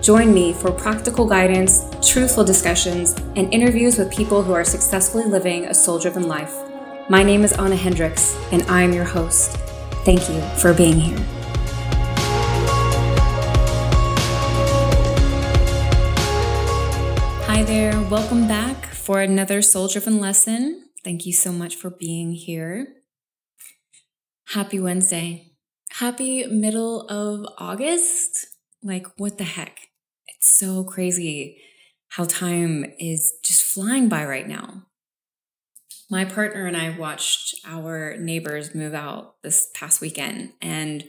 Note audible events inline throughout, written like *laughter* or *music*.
Join me for practical guidance, truthful discussions, and interviews with people who are successfully living a soul driven life. My name is Anna Hendricks, and I'm your host. Thank you for being here. Hi there, welcome back for another soul driven lesson. Thank you so much for being here. Happy Wednesday. Happy middle of August. Like, what the heck? So crazy how time is just flying by right now. My partner and I watched our neighbors move out this past weekend and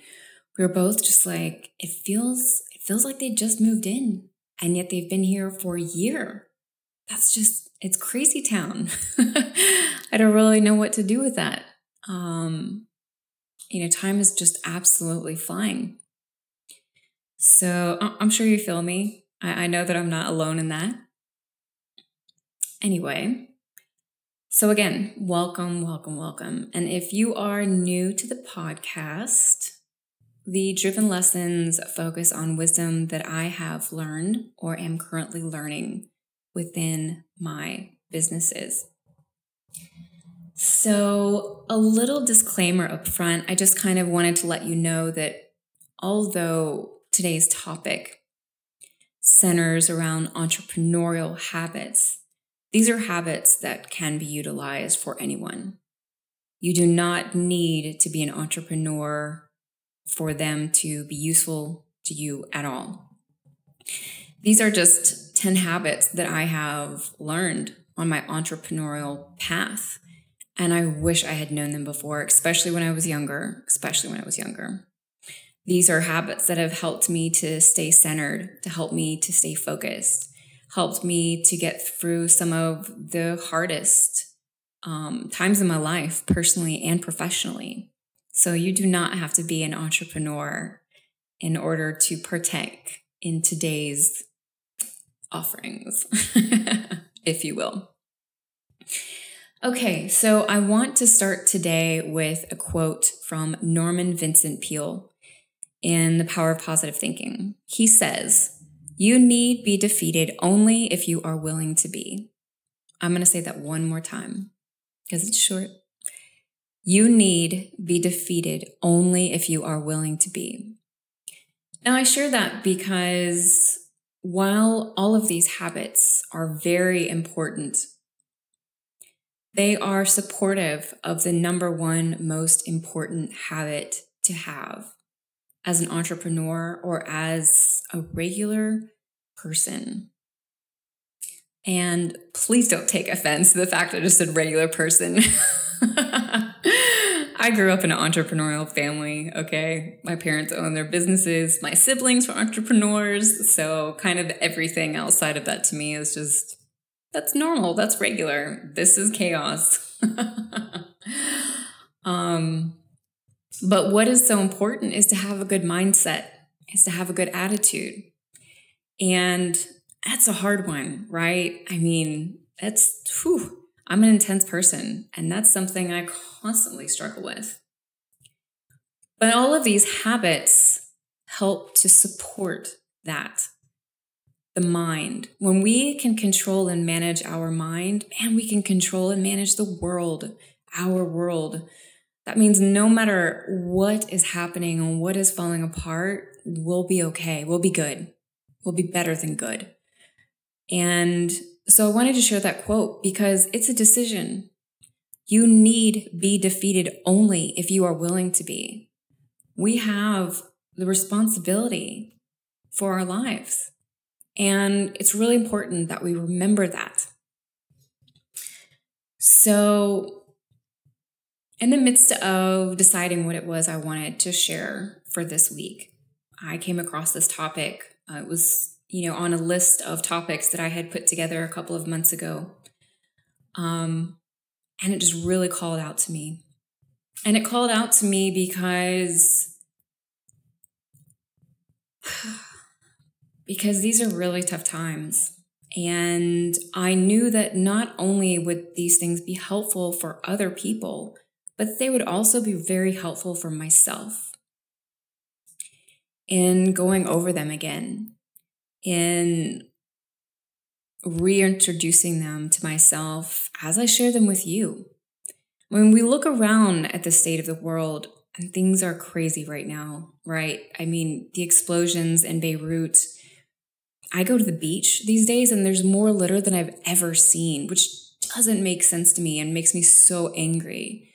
we were both just like it feels it feels like they just moved in and yet they've been here for a year. That's just it's crazy town. *laughs* I don't really know what to do with that. Um you know, time is just absolutely flying. So I'm sure you feel me. I, I know that I'm not alone in that. Anyway, so again, welcome, welcome, welcome. And if you are new to the podcast, the Driven Lessons focus on wisdom that I have learned or am currently learning within my businesses. So, a little disclaimer up front. I just kind of wanted to let you know that although today's topic centers around entrepreneurial habits. These are habits that can be utilized for anyone. You do not need to be an entrepreneur for them to be useful to you at all. These are just 10 habits that I have learned on my entrepreneurial path. And I wish I had known them before, especially when I was younger, especially when I was younger. These are habits that have helped me to stay centered, to help me to stay focused, helped me to get through some of the hardest um, times in my life, personally and professionally. So you do not have to be an entrepreneur in order to partake in today's offerings, *laughs* if you will. Okay, so I want to start today with a quote from Norman Vincent Peale in The Power of Positive Thinking. He says, You need be defeated only if you are willing to be. I'm going to say that one more time because it's short. You need be defeated only if you are willing to be. Now, I share that because while all of these habits are very important, they are supportive of the number one most important habit to have, as an entrepreneur or as a regular person. And please don't take offense to the fact I just said regular person. *laughs* I grew up in an entrepreneurial family, okay? My parents own their businesses, my siblings were entrepreneurs, so kind of everything outside of that to me is just that's normal, that's regular. This is chaos. *laughs* um but what is so important is to have a good mindset, is to have a good attitude. And that's a hard one, right? I mean, that's, whew, I'm an intense person, and that's something I constantly struggle with. But all of these habits help to support that. The mind. When we can control and manage our mind, man, we can control and manage the world, our world. That means no matter what is happening and what is falling apart, we'll be okay. We'll be good. We'll be better than good. And so I wanted to share that quote because it's a decision. You need be defeated only if you are willing to be. We have the responsibility for our lives. And it's really important that we remember that. So in the midst of deciding what it was I wanted to share for this week, I came across this topic. Uh, it was you know, on a list of topics that I had put together a couple of months ago. Um, and it just really called out to me. And it called out to me because *sighs* because these are really tough times. And I knew that not only would these things be helpful for other people, but they would also be very helpful for myself in going over them again, in reintroducing them to myself as I share them with you. When we look around at the state of the world, and things are crazy right now, right? I mean, the explosions in Beirut. I go to the beach these days and there's more litter than I've ever seen, which doesn't make sense to me and makes me so angry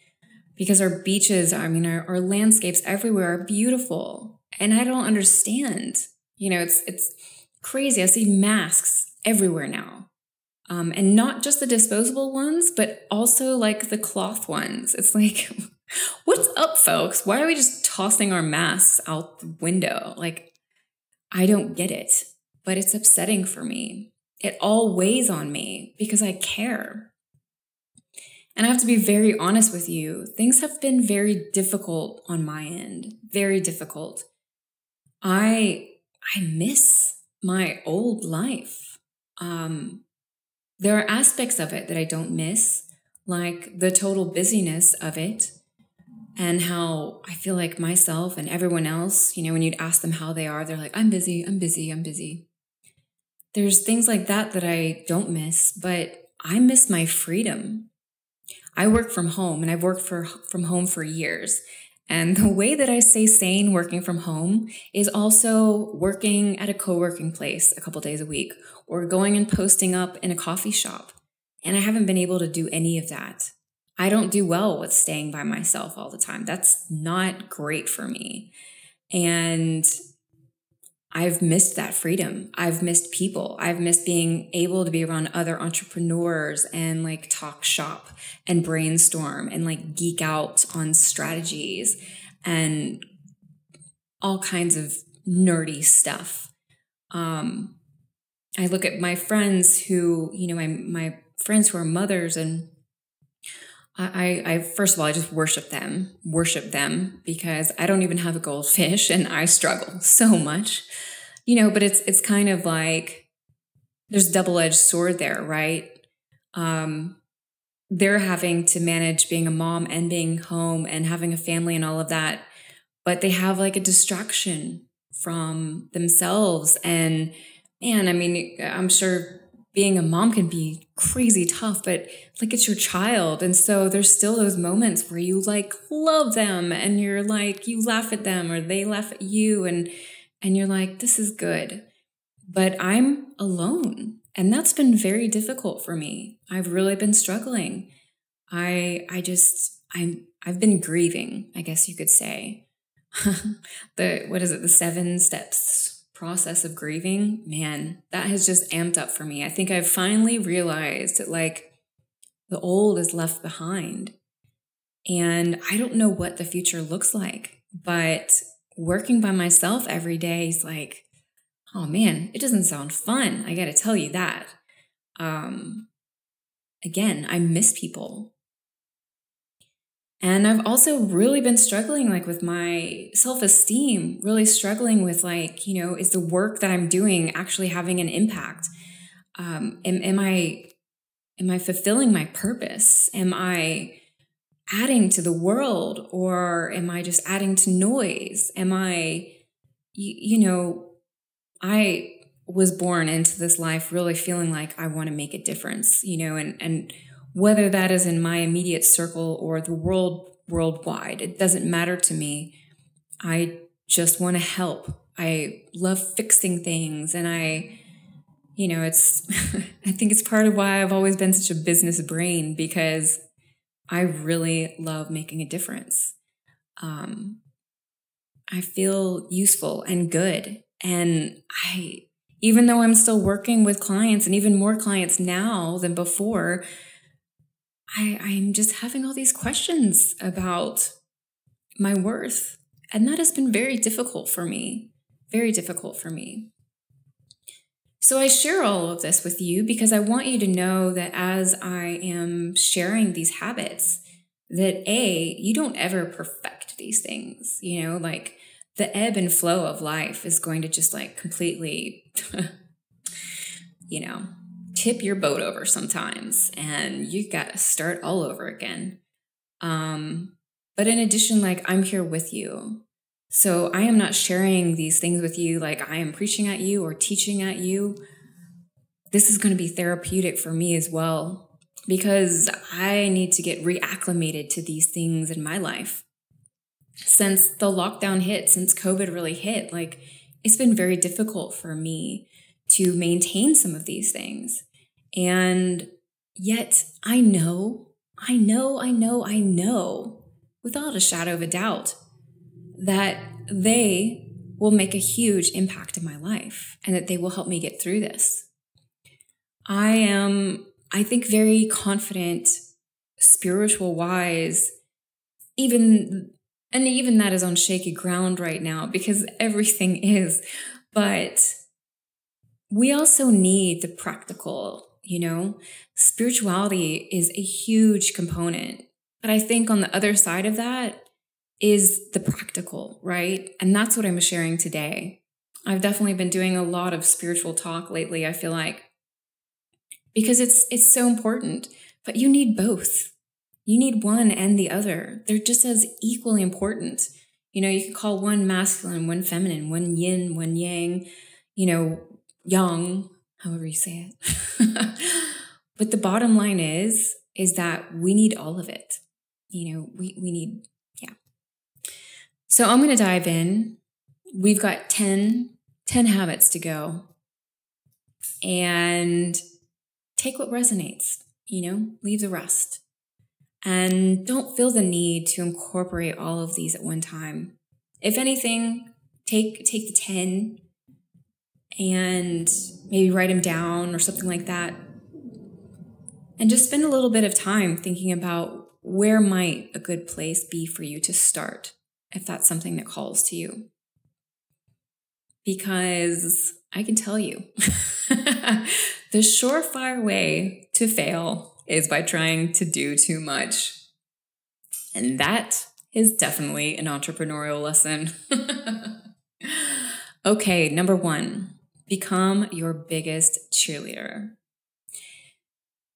because our beaches, I mean, our, our landscapes everywhere are beautiful. And I don't understand. You know, it's, it's crazy. I see masks everywhere now. Um, and not just the disposable ones, but also like the cloth ones. It's like, *laughs* what's up, folks? Why are we just tossing our masks out the window? Like, I don't get it, but it's upsetting for me. It all weighs on me because I care. And I have to be very honest with you. Things have been very difficult on my end, very difficult. I I miss my old life. Um, there are aspects of it that I don't miss, like the total busyness of it and how I feel like myself and everyone else, you know, when you'd ask them how they are, they're like, I'm busy, I'm busy, I'm busy. There's things like that that I don't miss, but I miss my freedom. I work from home and I've worked for, from home for years. And the way that I stay sane working from home is also working at a co working place a couple days a week or going and posting up in a coffee shop. And I haven't been able to do any of that. I don't do well with staying by myself all the time. That's not great for me. And I've missed that freedom. I've missed people. I've missed being able to be around other entrepreneurs and like talk shop and brainstorm and like geek out on strategies and all kinds of nerdy stuff. Um, I look at my friends who, you know, my my friends who are mothers and I, I first of all, I just worship them, worship them because I don't even have a goldfish *laughs* and I struggle so much, you know. But it's it's kind of like there's double edged sword there, right? Um, they're having to manage being a mom and being home and having a family and all of that, but they have like a distraction from themselves. And man, I mean, I'm sure being a mom can be crazy tough, but like it's your child. And so there's still those moments where you like love them and you're like, you laugh at them or they laugh at you and, and you're like, this is good. But I'm alone. And that's been very difficult for me. I've really been struggling. I, I just, I'm, I've been grieving, I guess you could say. *laughs* the, what is it? The seven steps process of grieving, man, that has just amped up for me. I think I've finally realized that like the old is left behind. And I don't know what the future looks like, but working by myself every day is like, oh man, it doesn't sound fun. I got to tell you that. Um, again, I miss people. And I've also really been struggling like with my self-esteem, really struggling with like, you know, is the work that I'm doing actually having an impact? Um, am, am I am I fulfilling my purpose? Am I adding to the world or am I just adding to noise? Am I, you, you know, I was born into this life really feeling like I want to make a difference, you know, and, and whether that is in my immediate circle or the world worldwide. It doesn't matter to me. I just want to help. I love fixing things and I you know, it's *laughs* I think it's part of why I've always been such a business brain because I really love making a difference. Um I feel useful and good and I even though I'm still working with clients and even more clients now than before, I, I'm just having all these questions about my worth. And that has been very difficult for me. Very difficult for me. So I share all of this with you because I want you to know that as I am sharing these habits, that A, you don't ever perfect these things, you know, like the ebb and flow of life is going to just like completely, *laughs* you know, tip your boat over sometimes and you got to start all over again. Um, but in addition, like I'm here with you. So I am not sharing these things with you like I am preaching at you or teaching at you. This is going to be therapeutic for me as well because I need to get reacclimated to these things in my life. Since the lockdown hit, since COVID really hit, like it's been very difficult for me to maintain some of these things. And yet I know, I know, I know, I know without a shadow of a doubt that they will make a huge impact in my life and that they will help me get through this. I am, I think, very confident, spiritual wise, even, and even that is on shaky ground right now because everything is. But we also need the practical, you know? Spirituality is a huge component. But I think on the other side of that, is the practical, right? And that's what I'm sharing today. I've definitely been doing a lot of spiritual talk lately, I feel like. Because it's it's so important, but you need both. You need one and the other. They're just as equally important. You know, you can call one masculine, one feminine, one yin, one yang, you know, yang, however you say it. *laughs* but the bottom line is is that we need all of it. You know, we we need yeah. so I'm going to dive in. We've got 10, 10 habits to go and take what resonates, you know, leave the rest. And don't feel the need to incorporate all of these at one time. If anything, take take the 10 and maybe write them down or something like that. And just spend a little bit of time thinking about where might a good place be for you to start if that's something that calls to you. Because I can tell you, *laughs* the surefire way to fail is by trying to do too much. And that is definitely an entrepreneurial lesson. *laughs* okay, number one, become your biggest cheerleader.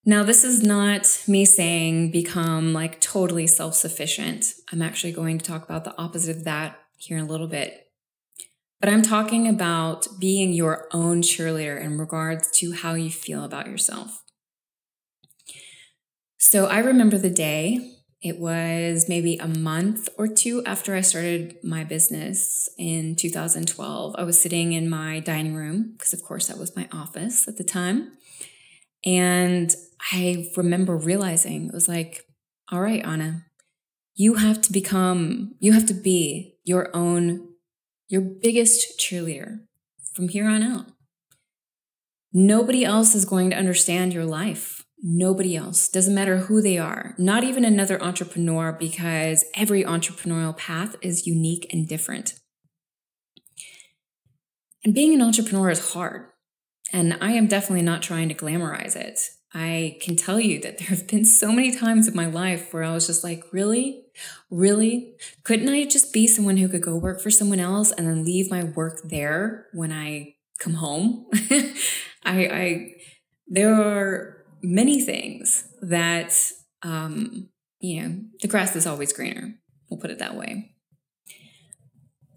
Now, this is not me saying become like totally self sufficient. I'm actually going to talk about the opposite of that here in a little bit. But I'm talking about being your own cheerleader in regards to how you feel about yourself. So I remember the day, it was maybe a month or two after I started my business in 2012. I was sitting in my dining room, because of course that was my office at the time. And I remember realizing it was like, all right, Anna, you have to become, you have to be your own, your biggest cheerleader from here on out. Nobody else is going to understand your life. Nobody else. Doesn't matter who they are. Not even another entrepreneur because every entrepreneurial path is unique and different. And being an entrepreneur is hard. And I am definitely not trying to glamorize it. I can tell you that *laughs* there have been so many times in my life where I was just like, really? Really? Couldn't I just be someone who could go work for someone else and then leave my work there when I come home? *laughs* I, I, there are many things that, um, you know, the grass is always greener. We'll put it that way.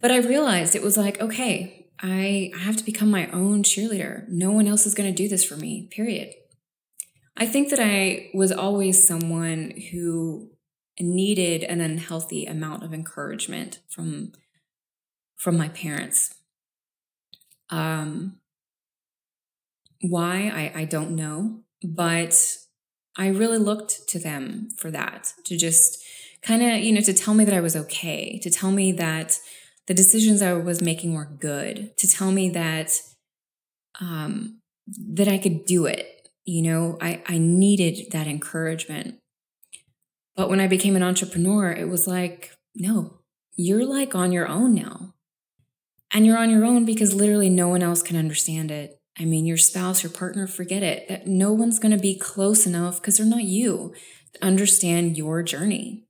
But I realized it was like, okay, I, I have to become my own cheerleader. No one else is going to do this for me, period. I think that I was always someone who needed an unhealthy amount of encouragement from from my parents. Um, why I, I don't know, but I really looked to them for that to just kind of you know to tell me that I was okay, to tell me that the decisions I was making were good, to tell me that um, that I could do it. You know, I, I needed that encouragement. But when I became an entrepreneur, it was like, no, you're like on your own now. And you're on your own because literally no one else can understand it. I mean, your spouse, your partner, forget it. That no one's going to be close enough because they're not you to understand your journey.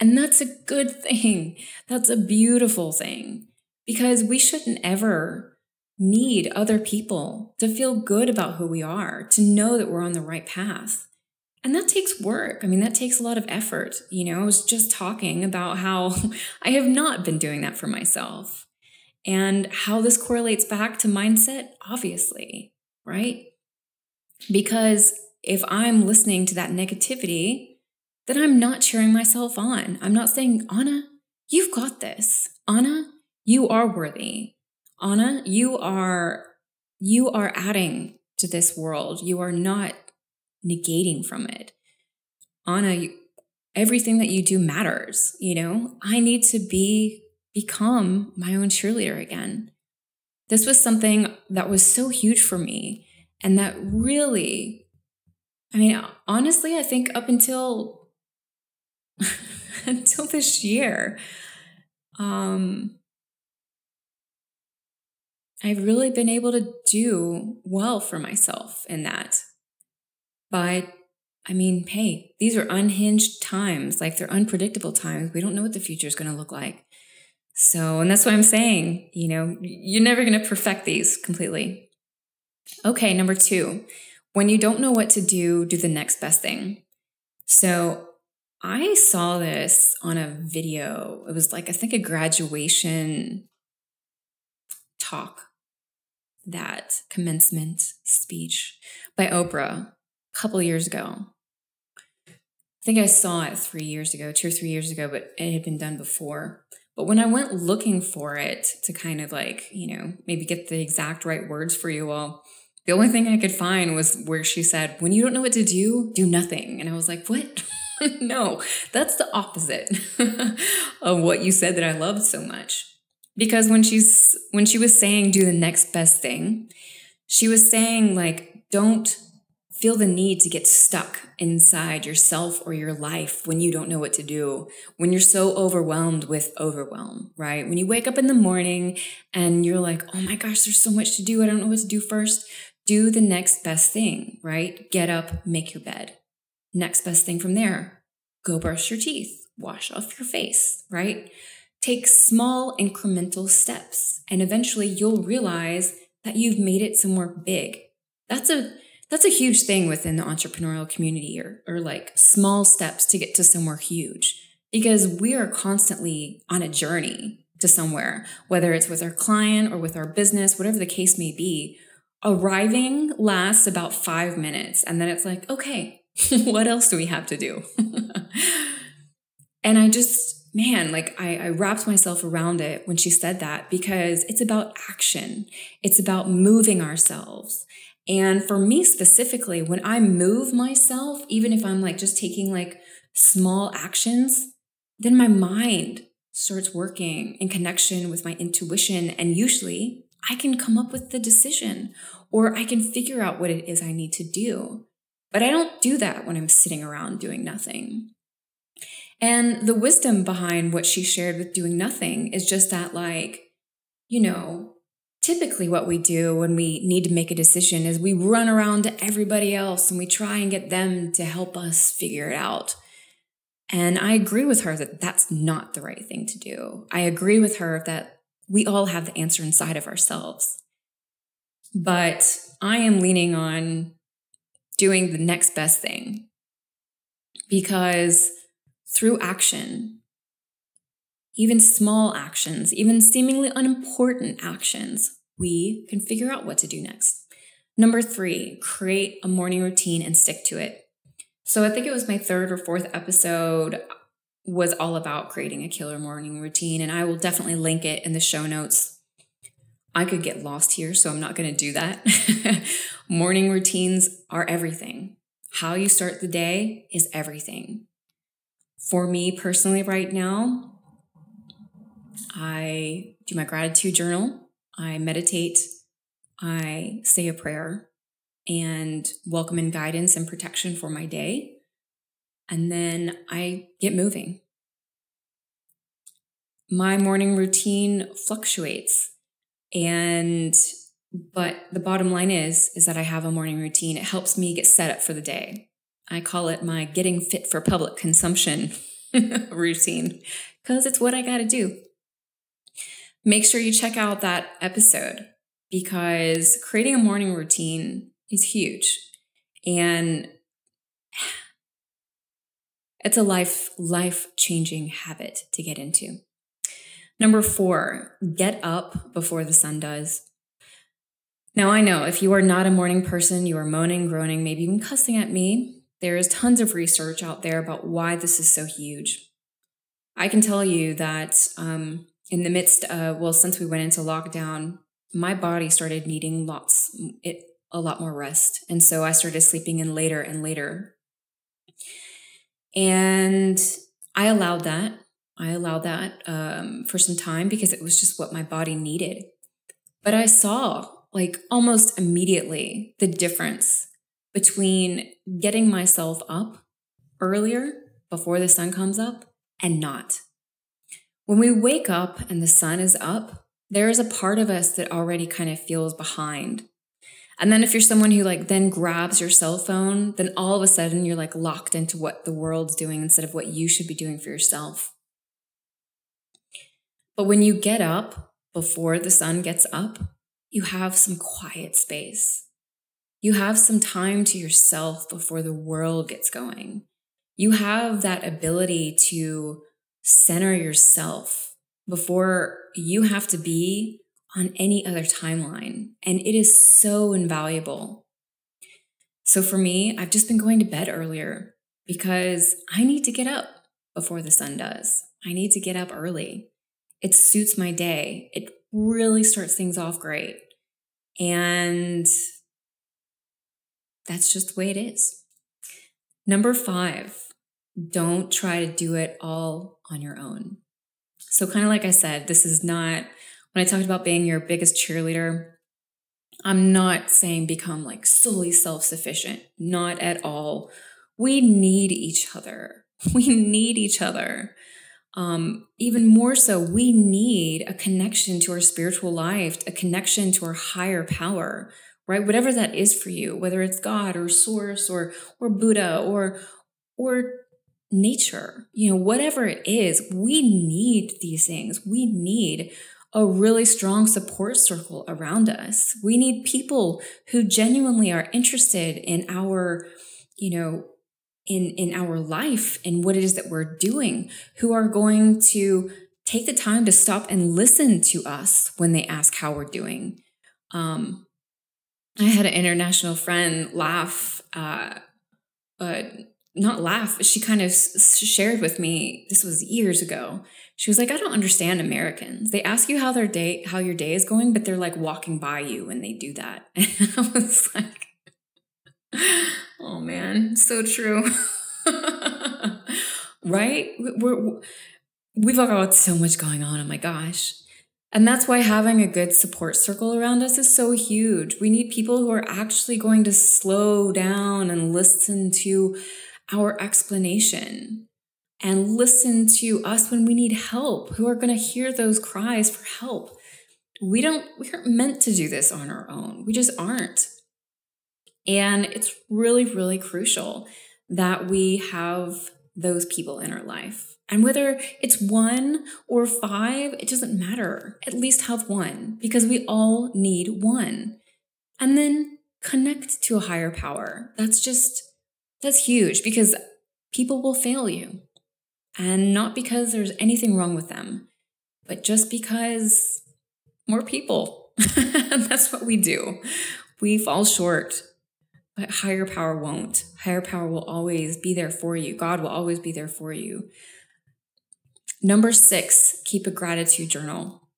And that's a good *laughs* thing. That's a beautiful thing because we shouldn't ever need other people to feel good about who we are, to know that we're on the right path. And that takes work. I mean, that takes a lot of effort. You know, I was just talking about how *laughs* I have not been doing that for myself and how this correlates back to mindset, obviously, right? Because if I'm listening to that negativity, then I'm not cheering myself on. I'm not saying, Anna, you've got this. Anna, you are worthy. Anna, you are you are adding to this world. You are not negating from it. Anna, you, everything that you do matters, you know? I need to be become my own cheerleader again. This was something that was so huge for me and that really I mean, honestly, I think up until *laughs* until this year, um, I've really been able to do well for myself in that. But I mean, hey, these are unhinged times, like they're unpredictable times. We don't know what the future is going to look like. So, and that's what I'm saying, you know, you're never going to perfect these completely. Okay, number two, when you don't know what to do, do the next best thing. So, I saw this on a video. It was like, I think, a graduation talk, that commencement speech by Oprah a couple years ago. I think I saw it three years ago, two or three years ago, but it had been done before. But when I went looking for it to kind of like, you know, maybe get the exact right words for you all, the only thing I could find was where she said, When you don't know what to do, do nothing. And I was like, What? *laughs* no, that's the opposite *laughs* of what you said that I loved so much. Because when she's when she was saying do the next best thing, she was saying like don't feel the need to get stuck inside yourself or your life when you don't know what to do, when you're so overwhelmed with overwhelm, right? When you wake up in the morning and you're like, oh my gosh, there's so much to do. I don't know what to do first. Do the next best thing, right? Get up, make your bed. Next best thing from there, go brush your teeth, wash off your face, right? Take small incremental steps, and eventually you'll realize that you've made it somewhere big. That's a that's a huge thing within the entrepreneurial community or, or like small steps to get to somewhere huge because we are constantly on a journey to somewhere, whether it's with our client or with our business, whatever the case may be. Arriving lasts about five minutes, and then it's like, okay, *laughs* what else do we have to do? *laughs* and I just, man, like I, I wrapped myself around it when she said that because it's about action, it's about moving ourselves. And for me specifically, when I move myself, even if I'm like just taking like small actions, then my mind starts working in connection with my intuition. And usually I can come up with the decision or I can figure out what it is I need to do. But I don't do that when I'm sitting around doing nothing. And the wisdom behind what she shared with doing nothing is just that, like, you know, typically what we do when we need to make a decision is we run around to everybody else and we try and get them to help us figure it out. And I agree with her that that's not the right thing to do. I agree with her that we all have the answer inside of ourselves. But I am leaning on doing the next best thing because through action, even small actions, even seemingly unimportant actions, we can figure out what to do next. Number three, create a morning routine and stick to it. So I think it was my third or fourth episode was all about creating a killer morning routine, and I will definitely link it in the show notes. I could get lost here, so I'm not going to do that. *laughs* morning routines are everything. How you start the day is everything. For me personally, right now, I do my gratitude journal I meditate, I say a prayer and welcome in guidance and protection for my day. And then I get moving. My morning routine fluctuates. And But the bottom line is, is that I have a morning routine. It helps me get set up for the day. I call it my getting fit for public consumption *laughs* routine because it's what I got to do. Make sure you check out that episode because creating a morning routine is huge. And *sighs* it's a life life changing habit to get into. Number 4, get up before the sun does. Now, I know if you are not a morning person, you are moaning, groaning, maybe even cussing at me. There is tons of research out there about why this is so huge. I can tell you that um, in the midst of, well, since we went into lockdown, my body started needing lots, it, a lot more rest. And so I started sleeping in later and later. And I allowed that. I allowed that um, for some time because it was just what my body needed. But I saw like almost immediately the difference between getting myself up earlier before the sun comes up and not. When we wake up and the sun is up, there is a part of us that already kind of feels behind. And then if you're someone who like then grabs your cell phone, then all of a sudden you're like locked into what the world's doing instead of what you should be doing for yourself. But when you get up before the sun gets up, you have some quiet space. You have some time to yourself before the world gets going. You have that ability to center yourself before you have to be on any other timeline. And it is so invaluable. So for me, I've just been going to bed earlier because I need to get up before the sun does. I need to get up early. It suits my day. It really starts things off great. And that's just the way it is. Number five, don't try to do it all on your own. So, kind of like I said, this is not when I talked about being your biggest cheerleader. I'm not saying become like solely self sufficient, not at all. We need each other. *laughs* We need each other um, even more so, we need a connection to our spiritual life, a connection to our higher power, right? Whatever that is for you, whether it's God or Source or or Buddha or or nature, you know, whatever it is, we need these things. We need a really strong support circle around us. We need people who genuinely are interested in our, you know, in in our life and what it is that we're doing who are going to take the time to stop and listen to us when they ask how we're doing um, i had an international friend laugh uh, uh, not laugh she kind of shared with me this was years ago she was like i don't understand americans they ask you how their day how your day is going but they're like walking by you when they do that *laughs* and i was like oh man, so true. *laughs* right? We're, we've all got so much going on. Oh my gosh. And that's why having a good support circle around us is so huge. We need people who are actually going to slow down and listen to our explanation and listen to us when we need help, who are going to hear those cries for help. We don't, we aren't meant to do this on our own. We just aren't. And it's really, really crucial that we have those people in our life. And whether it's one or five, it doesn't matter. At least have one because we all need one. And then connect to a higher power. That's just, that's huge because people will fail you. And not because there's anything wrong with them, but just because we're people. *laughs* that's what we do. We fall short but higher power won't. Higher power will always be there for you. God will always be there for you. Number six, keep a gratitude journal.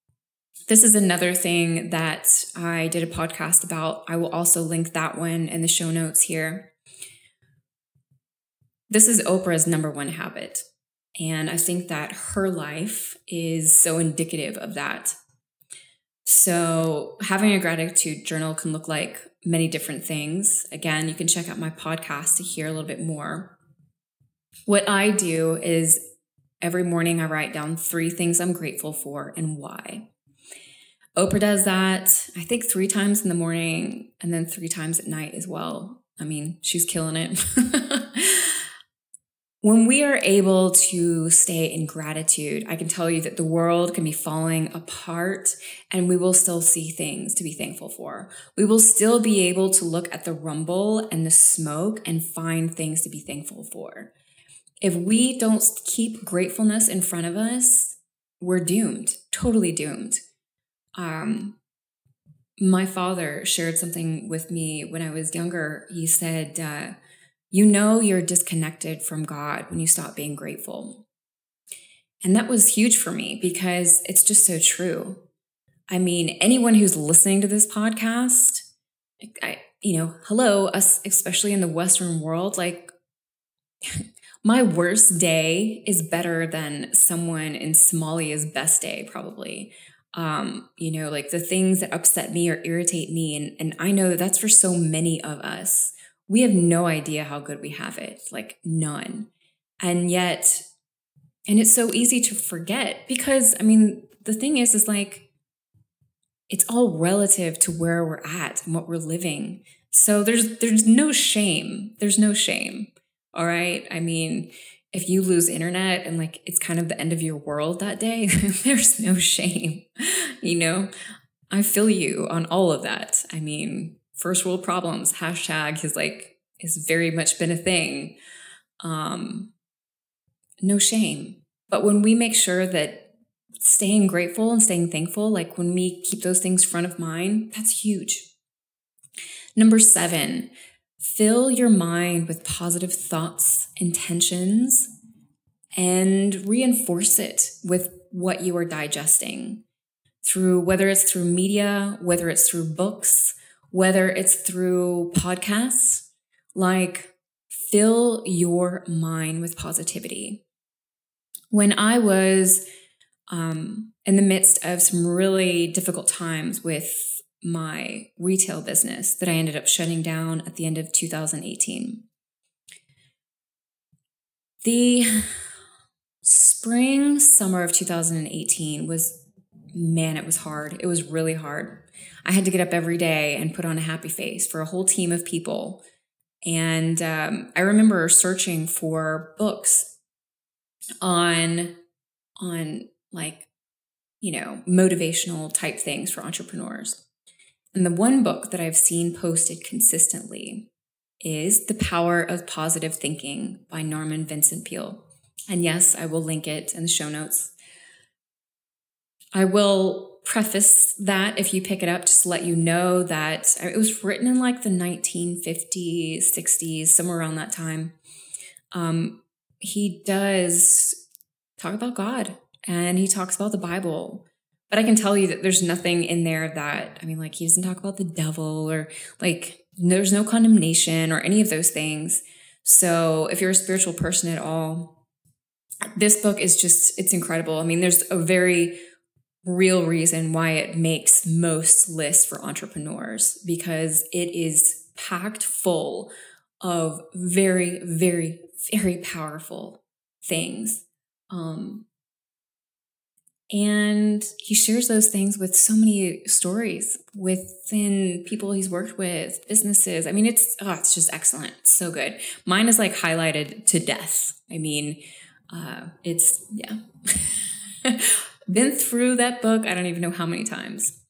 This is another thing that I did a podcast about. I will also link that one in the show notes here. This is Oprah's number one habit. And I think that her life is so indicative of that. So, having a gratitude journal can look like many different things. Again, you can check out my podcast to hear a little bit more. What I do is every morning I write down three things I'm grateful for and why. Oprah does that, I think, three times in the morning and then three times at night as well. I mean, she's killing it. *laughs* when we are able to stay in gratitude, I can tell you that the world can be falling apart and we will still see things to be thankful for. We will still be able to look at the rumble and the smoke and find things to be thankful for. If we don't keep gratefulness in front of us, we're doomed, totally doomed um, my father shared something with me when I was younger. He said, uh, You know, you're disconnected from God when you stop being grateful. And that was huge for me because it's just so true. I mean, anyone who's listening to this podcast, I, you know, hello, us, especially in the Western world, like *laughs* my worst day is better than someone in Somalia's best day, probably um you know like the things that upset me or irritate me and and i know that that's for so many of us we have no idea how good we have it like none. And yet and it's so easy to forget because i mean the thing is is like it's all relative to where we're at and what we're living. So there's there's no shame. There's no shame. All right? I mean if you lose internet and like it's kind of the end of your world that day, *laughs* there's no shame. *laughs* You know, I feel you on all of that. I mean, first world problems, hashtag has like, has very much been a thing. Um, no shame. But when we make sure that staying grateful and staying thankful, like when we keep those things front of mind, that's huge. Number seven, Fill your mind with positive thoughts, intentions, and reinforce it with what you are digesting through whether it's through media, whether it's through books, whether it's through podcasts. Like, fill your mind with positivity. When I was um, in the midst of some really difficult times with my retail business that I ended up shutting down at the end of 2018. The spring, summer of 2018 was, man, it was hard. It was really hard. I had to get up every day and put on a happy face for a whole team of people. And um, I remember searching for books on, on like, you know, motivational type things for entrepreneurs. And the one book that I've seen posted consistently is The Power of Positive Thinking by Norman Vincent Peale. And yes, I will link it in the show notes. I will preface that if you pick it up, just to let you know that it was written in like the 1950s, 60s, somewhere around that time. Um, he does talk about God and he talks about the Bible but I can tell you that there's nothing in there that, I mean, like, he doesn't talk about the devil or like, there's no condemnation or any of those things. So if you're a spiritual person at all, this book is just, it's incredible. I mean, there's a very real reason why it makes most lists for entrepreneurs because it is packed full of very, very, very powerful things. Um, and he shares those things with so many stories within people he's worked with, businesses. I mean, it's oh, it's just excellent. It's so good. Mine is like highlighted to death. I mean, uh, it's yeah. *laughs* Been through that book, I don't even know how many times.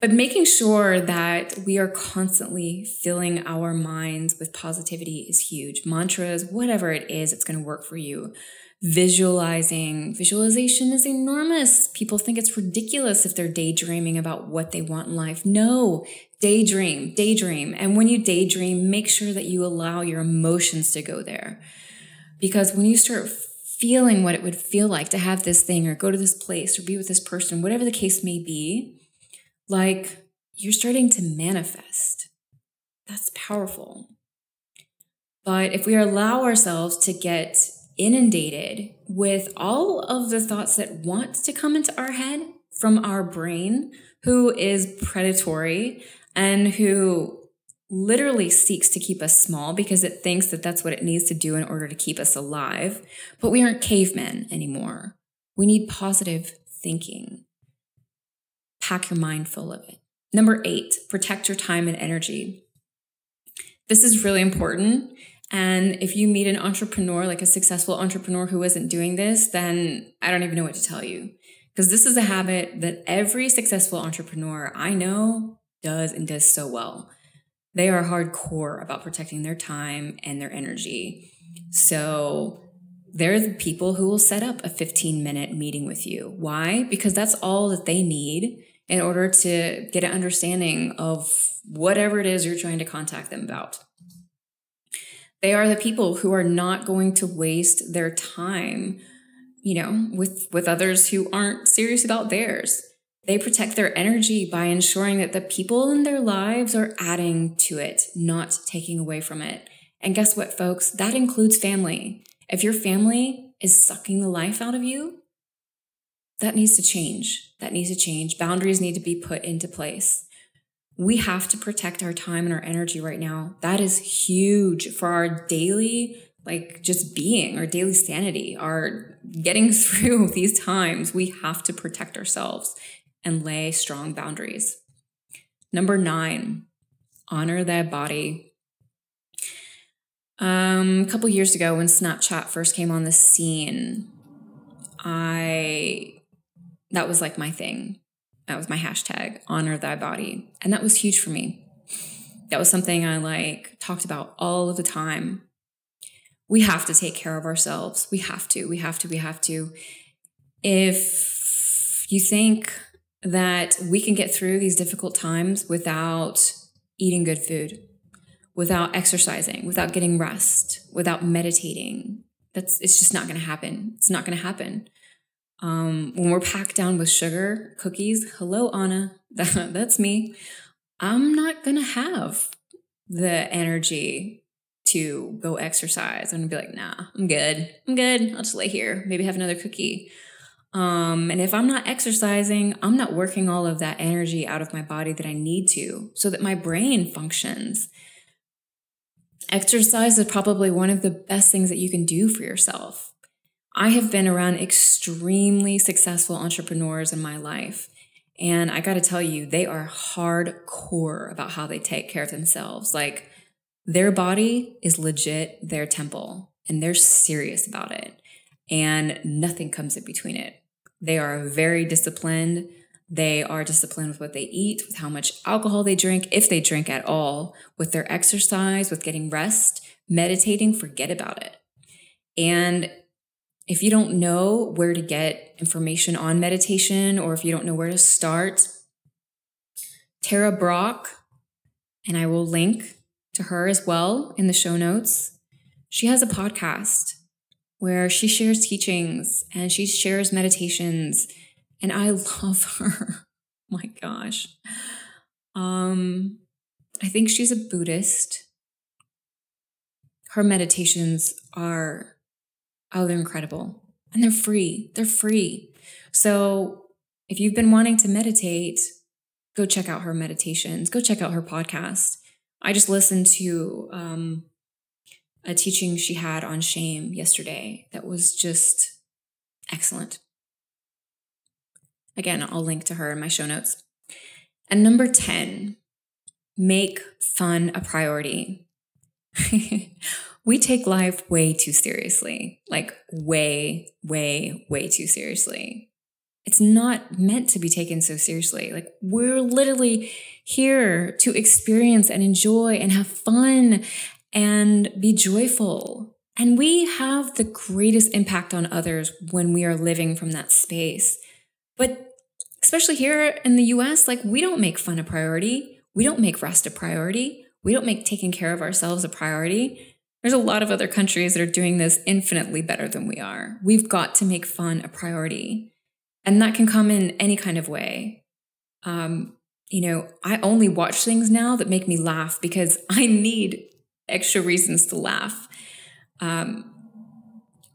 But making sure that we are constantly filling our minds with positivity is huge. Mantras, whatever it is, it's going to work for you visualizing. Visualization is enormous. People think it's ridiculous if they're daydreaming about what they want in life. No, daydream, daydream. And when you daydream, make sure that you allow your emotions to go there. Because when you start feeling what it would feel like to have this thing or go to this place or be with this person, whatever the case may be, like you're starting to manifest. That's powerful. But if we allow ourselves to get inundated with all of the thoughts that want to come into our head from our brain, who is predatory and who literally seeks to keep us small because it thinks that that's what it needs to do in order to keep us alive. But we aren't cavemen anymore. We need positive thinking. pack your mind full of it. Number eight, protect your time and energy. This is really important. And if you meet an entrepreneur, like a successful entrepreneur who isn't doing this, then I don't even know what to tell you. Because this is a habit that every successful entrepreneur I know does and does so well. They are hardcore about protecting their time and their energy. So they're the people who will set up a 15 minute meeting with you. Why? Because that's all that they need in order to get an understanding of whatever it is you're trying to contact them about. They are the people who are not going to waste their time, you know, with, with others who aren't serious about theirs. They protect their energy by ensuring that the people in their lives are adding to it, not taking away from it. And guess what, folks? That includes family. If your family is sucking the life out of you, that needs to change. That needs to change. Boundaries need to be put into place. We have to protect our time and our energy right now. That is huge for our daily, like just being, our daily sanity, our getting *laughs* through these times. We have to protect ourselves and lay strong boundaries. Number nine, honor thy body. Um, a couple years ago, when Snapchat first came on the scene, I that was like my thing. That was my hashtag, honor thy body. And that was huge for me. That was something I like talked about all of the time. We have to take care of ourselves. We have to, we have to, we have to. If you think that we can get through these difficult times without eating good food, without exercising, without getting rest, without meditating, that's it's just not going to happen. It's not going to happen. Um, when we're packed down with sugar, cookies, hello, Anna, that, *laughs* that's me. I'm not gonna have the energy to go exercise. I'm gonna be like, nah, I'm good. I'm good. I'll just lay here, maybe have another cookie. Um, and if I'm not exercising, I'm not working all of that energy out of my body that I need to so that my brain functions. Exercise is probably one of the best things that you can do for yourself. I have been around extremely successful entrepreneurs in my life. And I got to tell you, they are hardcore about how they take care of themselves. Like their body is legit their temple and they're serious about it. And nothing comes in between it. They are very disciplined. They are disciplined with what they eat, with how much alcohol they drink, if they drink at all, with their exercise, with getting rest, meditating, forget about it. And if you don't know where to get information on meditation or if you don't know where to start, Tara Brach, and I will link to her as well in the show notes. She has a podcast where she shares teachings and she shares meditations, and I *laughs* love her. My gosh. Um, I think she's a Buddhist. Her meditations are Oh, they're incredible. And they're free. They're free. So if you've been wanting to meditate, go check out her meditations, go check out her podcast. I just listened to um, a teaching she had on shame yesterday that was just excellent. Again, I'll link to her in my show notes. And number 10, make fun a priority. *laughs* we take life way too seriously, like way, way, way too seriously. It's not meant to be taken so seriously. Like, we're literally here to experience and enjoy and have fun and be joyful. And we have the greatest impact on others when we are living from that space. But especially here in the US, like, we don't make fun a priority. We don't make rest a priority. We don't make taking care of ourselves a priority. There's a lot of other countries that are doing this infinitely better than we are. We've got to make fun a priority. And that can come in any kind of way. Um, you know, I only watch things now that make me laugh because I need extra reasons to laugh. Um,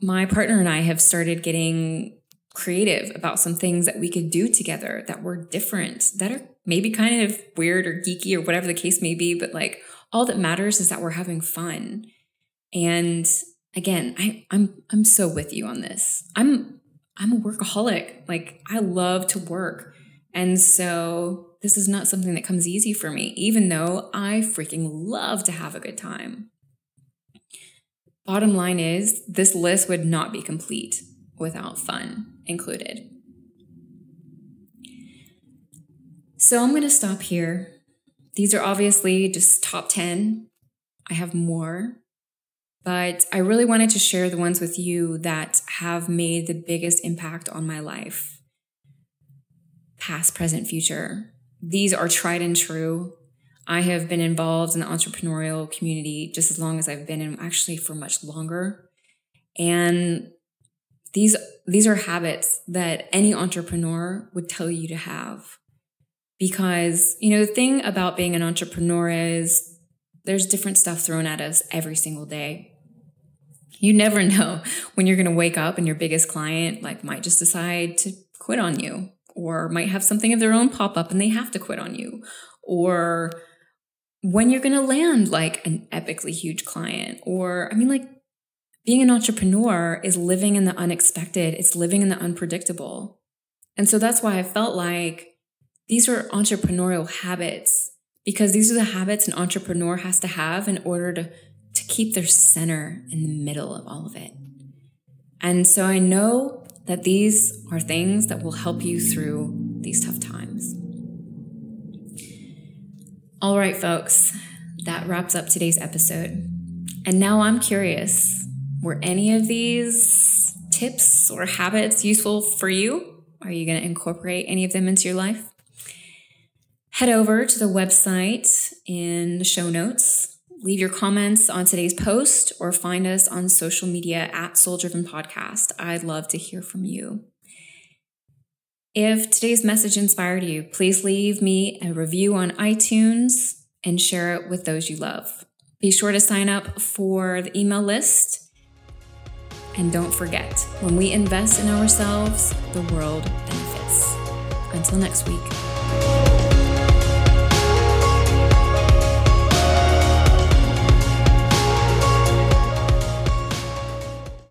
my partner and I have started getting creative about some things that we could do together that were different, that are maybe kind of weird or geeky or whatever the case may be, but like all that matters is that we're having fun. And again, I, I'm I'm so with you on this. I'm I'm a workaholic. Like I love to work. And so this is not something that comes easy for me, even though I freaking love to have a good time. Bottom line is, this list would not be complete without fun included. So I'm going to stop here. These are obviously just top 10. I have more, but I really wanted to share the ones with you that have made the biggest impact on my life past, present, future. These are tried and true. I have been involved in the entrepreneurial community just as long as I've been in, actually for much longer. And these these are habits that any entrepreneur would tell you to have. Because, you know, the thing about being an entrepreneur is there's different stuff thrown at us every single day. You never *laughs* know when you're going to wake up and your biggest client like might just decide to quit on you or might have something of their own pop up and they have to quit on you, or when you're going to land like an epically huge client, or I mean, like being an entrepreneur is living in the unexpected, it's living in the unpredictable. And so that's why I felt like these are entrepreneurial habits because these are the habits an entrepreneur has to have in order to, to keep their center in the middle of all of it. And so I know that these are things that will help you through these tough times. All right, folks, that wraps up today's episode. And now I'm curious were any of these tips or habits useful for you? Are you going to incorporate any of them into your life? Head over to the website in the show notes leave your comments on today's post or find us on social media at Soul Driven Podcast. I'd love to hear from you. If today's message inspired you, please leave me a review on iTunes and share it with those you love. Be sure to sign up for the email list. And don't forget, when we invest in ourselves, the world benefits. Until next week.